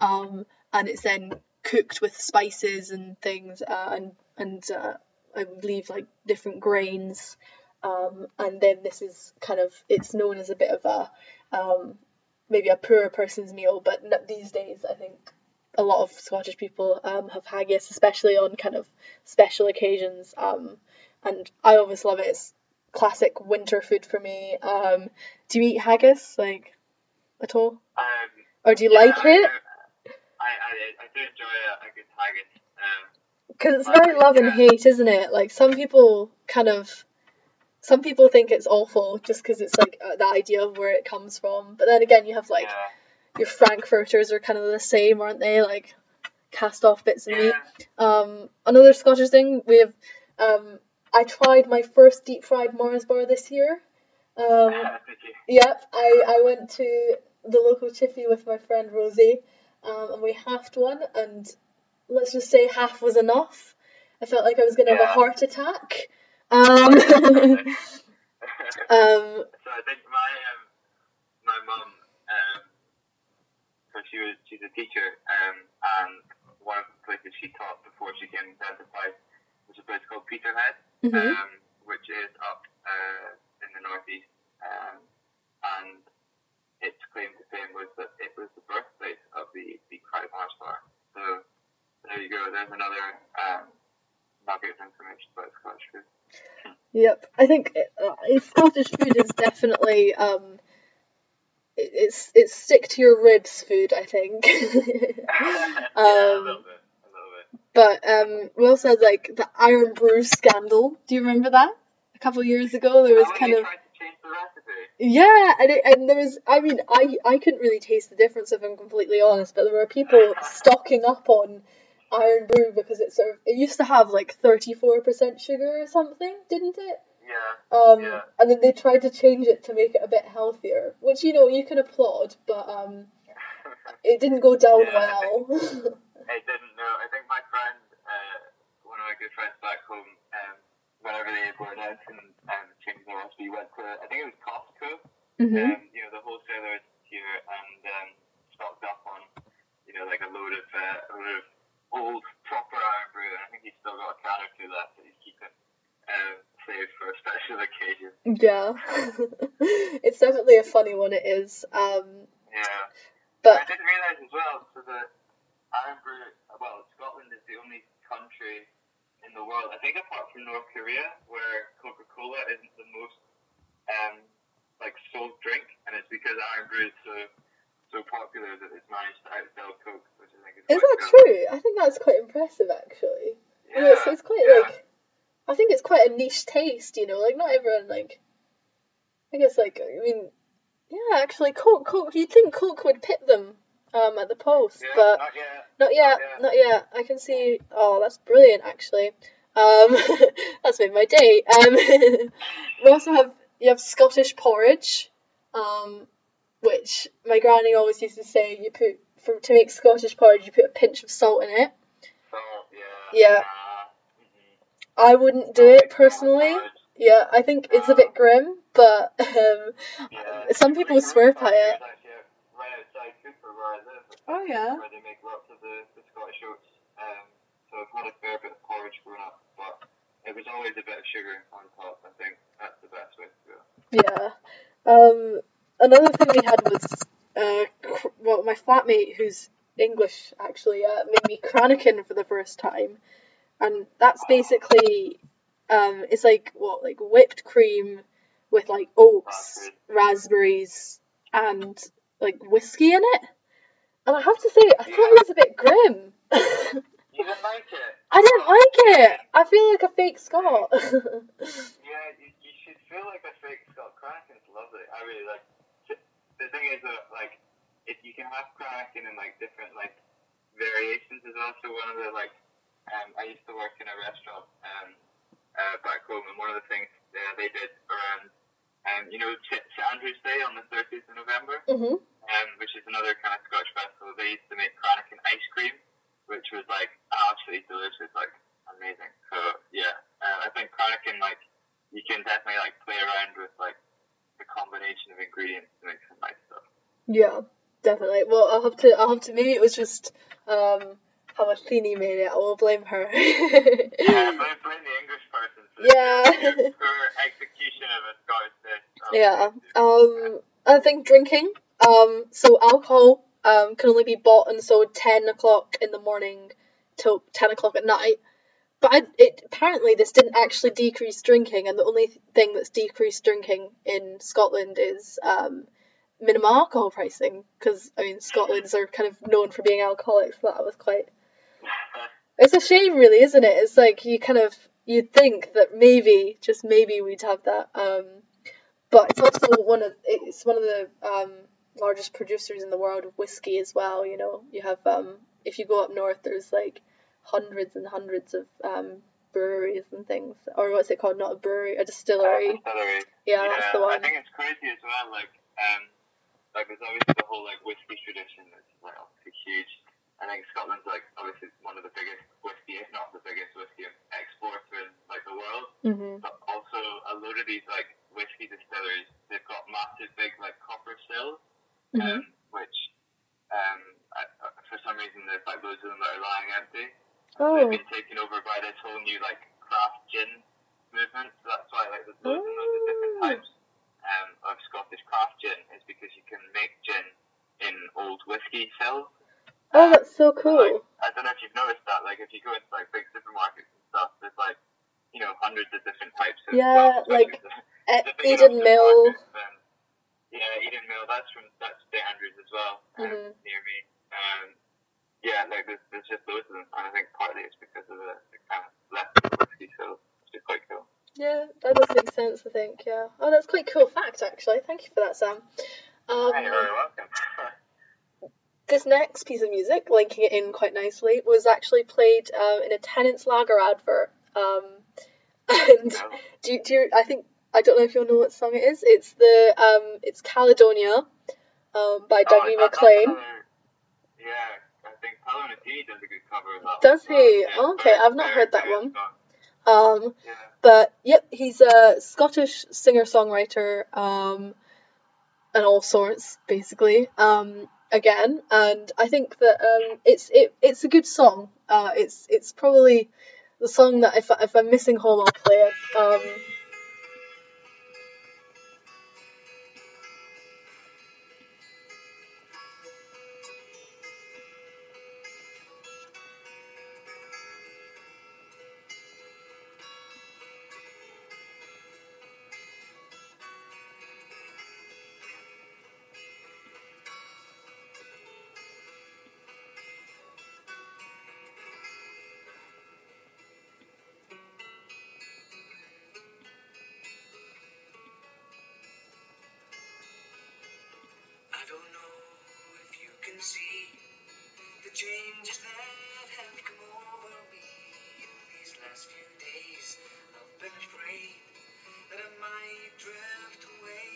um, and it's then cooked with spices and things, uh, and and uh, I believe like different grains, um, and then this is kind of it's known as a bit of a um, maybe a poorer person's meal, but these days I think a lot of Scottish people um, have haggis, especially on kind of special occasions. Um, and I always love it. It's classic winter food for me. Um, do you eat haggis like at all, Um, or do you yeah, like I, it? I, I, I do enjoy a, a good haggis. Um, Because it's very love and hate, isn't it? Like some people kind of, some people think it's awful just because it's like uh, the idea of where it comes from. But then again, you have like yeah. your frankfurters are kind of the same, aren't they? Like cast off bits of meat. Um, another Scottish thing we have. Um, I tried my first deep fried Mars bar this year. Um, <laughs> Yep, I, I went to the local chippy with my friend Rosie, um, and we halved one, and let's just say half was enough. I felt like I was gonna have a heart attack. Um, <laughs> <laughs> um, so I think my um, my mum, um, so she was she's a teacher, um, and one of the places she taught before she came to Enterprise was a place called Peterhead, mhm. um, which is up uh, in the northeast, um, and its claim to fame was that it was the birthplace of the the Craig Mars bar. So there you go. There's another um, nugget of information about Scottish food. Yep, I think uh, Scottish food is definitely um, it- it's it's stick to your ribs food. I think. <laughs> <laughs> yeah, a Um, little bit, a little bit. But um, we also had like the Irn-Bru scandal. Do you remember that? A couple of years ago, there was Oh, kind of tried to change the recipe. yeah, and it, and there was. I mean, I I couldn't really taste the difference if I'm completely honest. But there were people <laughs> stocking up on Irn-Bru because it sort of it used to have like thirty four percent sugar or something, didn't it? Yeah. Um, yeah. and then they tried to change it to make it a bit healthier, which you know you can applaud, but um, <laughs> it didn't go down yeah, well. Think, <laughs> it didn't. No, I think my friend, uh, one of my good friends back home, um, whenever they were announcing um, changing the recipe, went to I think it was Costco. Mm-hmm. Um, you know the wholesalers here and um, stocked up on you know like a load of uh, a load of special occasion. Yeah, <laughs> it's definitely a funny one. It is. Um, Yeah. but I didn't realise as well, so that Irn-Bru, well, Scotland is the only country in the world, I think apart from North Korea, where Coca-Cola isn't the most, um, like, sold drink, and it's because Irn-Bru is so, so popular that it's managed to outsell Coke, which I think is is that cool. true? I think that's quite impressive, actually. Yeah, Yeah, it's, it's quite yeah. like I think it's quite a niche taste, you know, like not everyone like I guess like I mean yeah, actually Coke Coke you'd think Coke would pit them um at the post, Yeah, but not yet. not yet, yet. not yet. I can see oh that's brilliant actually. Um <laughs> that's made my day. Um <laughs> we also have you have Scottish porridge, um which my granny always used to say you put for to make Scottish porridge you put a pinch of salt in it. So, yeah. Yeah. I wouldn't do it personally. Yeah, I think it's a bit grim, but um, Yeah. some people Like, swear by it. it. is actually Right outside Cupar, where I live. which Oh, yeah. Where they make lots of the, the Scottish oats. Um, so I've had a fair bit of porridge growing up, but it was always a bit of sugar on top. I think that's the best way to do yeah. Um, another thing we had was uh, well, my flatmate who's English actually uh, made me Cranachan for the first time, and that's basically um, it's like what like whipped cream with like oats, raspberries, and like whiskey in it. And I have to say, I thought it was a bit grim. You didn't like it? I didn't like it. I feel like a fake Scot. <laughs> Yeah, you, you should feel like a fake Scott. Cranachan's lovely. I really like. The thing is that like, if you can have Cranachan in like different like variations is also one of the like, um, I used to work in a restaurant um, uh, back home, and one of the things uh, they did around, um, you know, St. Andrew's Day on the 30th of November, mhm. um, which is another kind of Scotch festival. They used to make Cranachan ice cream, which was like absolutely delicious, like amazing. So yeah, uh, I think Cranachan like you can definitely like play around with like the combination of ingredients to make some nice stuff. Yeah, definitely. Well, I'll have to. I'll have to. Maybe it was just um how much Feeny made it. I will blame her. <laughs> Yeah, blame, blame the English person for Yeah. <laughs> your execution of a Scottish dish. Oh, yeah. Um, I think drinking. Um, so alcohol um can only be bought and sold ten o'clock in the morning till ten o'clock at night. But I, it apparently this didn't actually decrease drinking, and the only thing that's decreased drinking in Scotland is um minimum alcohol pricing. Because I mean, Scotland's are kind of known for being alcoholics. So that was quite It's a shame, really, isn't it? It's like you kind of you'd think that maybe, just maybe, we'd have that. Um, but it's also one of it's one of the um, largest producers in the world of whiskey as well. You know, you have um, if you go up north, there's like hundreds and hundreds of um, breweries and things, or what's it called? Not a brewery, a distillery. Distillery. Yeah, that's the one. I think it's crazy as well. Like, um, like there's obviously the whole like whiskey tradition that's like obviously huge. I think Scotland's like obviously one of the biggest whiskey, if not the biggest whiskey exporter in like the world. hmm But also a load of these like whiskey distilleries, they've got massive big like copper stills, hmm um, which um, I, for some reason there's like loads of them that are lying empty. Oh, They've been taken over by this whole new like craft gin movement. So that's why like there's loads and loads of different Oh. types um, of Scottish craft gin is because you can make gin in old whiskey cells. Oh, that's so cool. like, I don't know if you've noticed that. Like if you go into like big supermarkets and stuff, there's like you know hundreds of different types of Yeah, well, like, E- Eden Mill. then- yeah, Eden Mill. That's from that's St Andrews as well, um, Mhm. near me. Um, yeah, like there's, there's just loads of them, and I think partly it's because of the, the kind of leftover whiskey, so it's quite cool. Yeah, that does make sense. I think. Yeah. Oh, that's quite cool fact, actually. Thank you for that, Sam. Um, Hey, you're very welcome. This next piece of music, linking it in quite nicely, was actually played um, in a Tennent's Lager advert. Um, <laughs> and No. do you, do you, I think I don't know if you'll know what song it is. It's the um, it's Caledonia, um, by Oh, Dougie is MacLean. Yeah, I think Paolo Nutini does a good cover of that. Does one he? Yeah, Okay, very- I've not heard that one. Um, Yeah. but yep, he's a Scottish singer songwriter, um, and all sorts basically. Um, again, and I think that um, it's it, it's a good song. Uh, it's it's probably the song that if if I'm missing home, I'll play it. Um, changes that have come over me in these last few days. I've been afraid that I might drift away.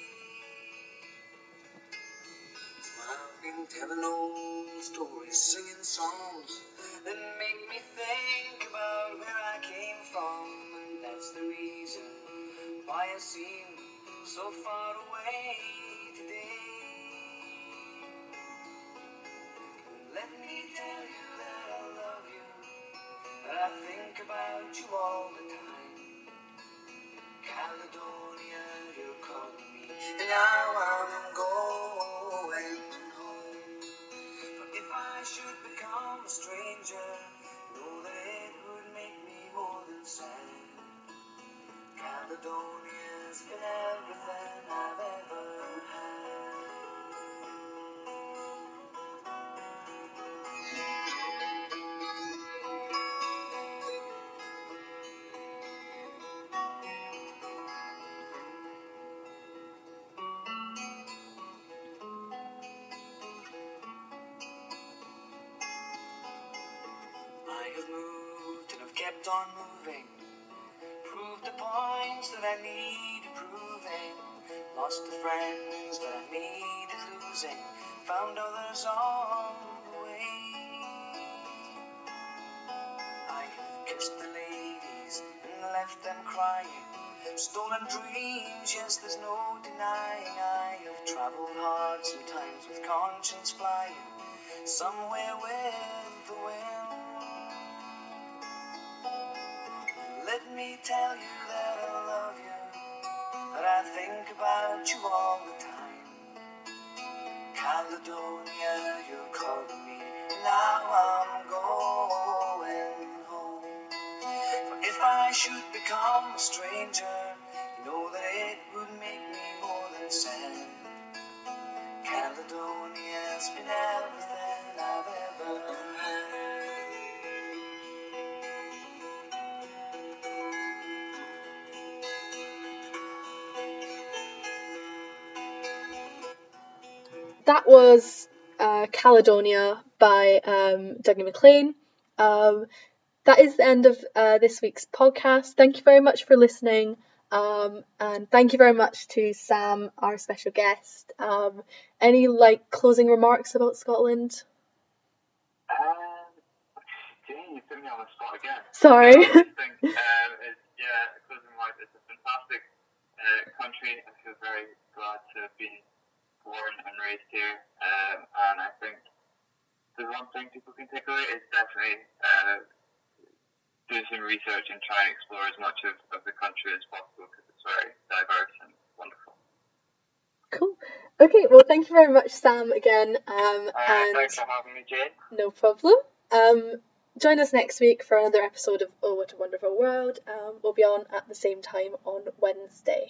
I've been telling old stories, singing songs that make me think about where I came from, and that's the reason why I seem so far away about you all the time. Caledonia, you're calling me, and now I'm going home. But if I should become a stranger, know that it would make me more than sad. Caledonia's been everything on moving. Proved the points that I needed proving. Lost the friends that I needed losing. Found others on the way. I kissed the ladies and left them crying. Stolen dreams, yes, there's no denying. I have traveled hard sometimes with conscience flying. Somewhere with the wind. Me tell you that I love you, that I think about you all the time. Caledonia, you're calling me, now I'm going home. For if I should become a stranger, That was uh, Caledonia by um, Dougie MacLean. Um, that is the end of uh, this week's podcast. Thank you very much for listening. Um, and thank you very much to Sam, our special guest. Um, any like closing remarks about Scotland? Um, Jane, you put me on the spot again. Sorry. <laughs> Think, um, it's, yeah, closing remarks, it's a fantastic uh, country. I feel very glad to have been born and raised here. Um, and I think the one thing people can take away is definitely uh, do some research and try and explore as much of, of the country as possible because it's very diverse and wonderful. Cool. Okay, well, thank you very much, Sam, again. Um, Uh, and thanks for having me, Jane. no problem. Um, join us next week for another episode of Oh What a Wonderful World. Um, we'll be on at the same time on Wednesday.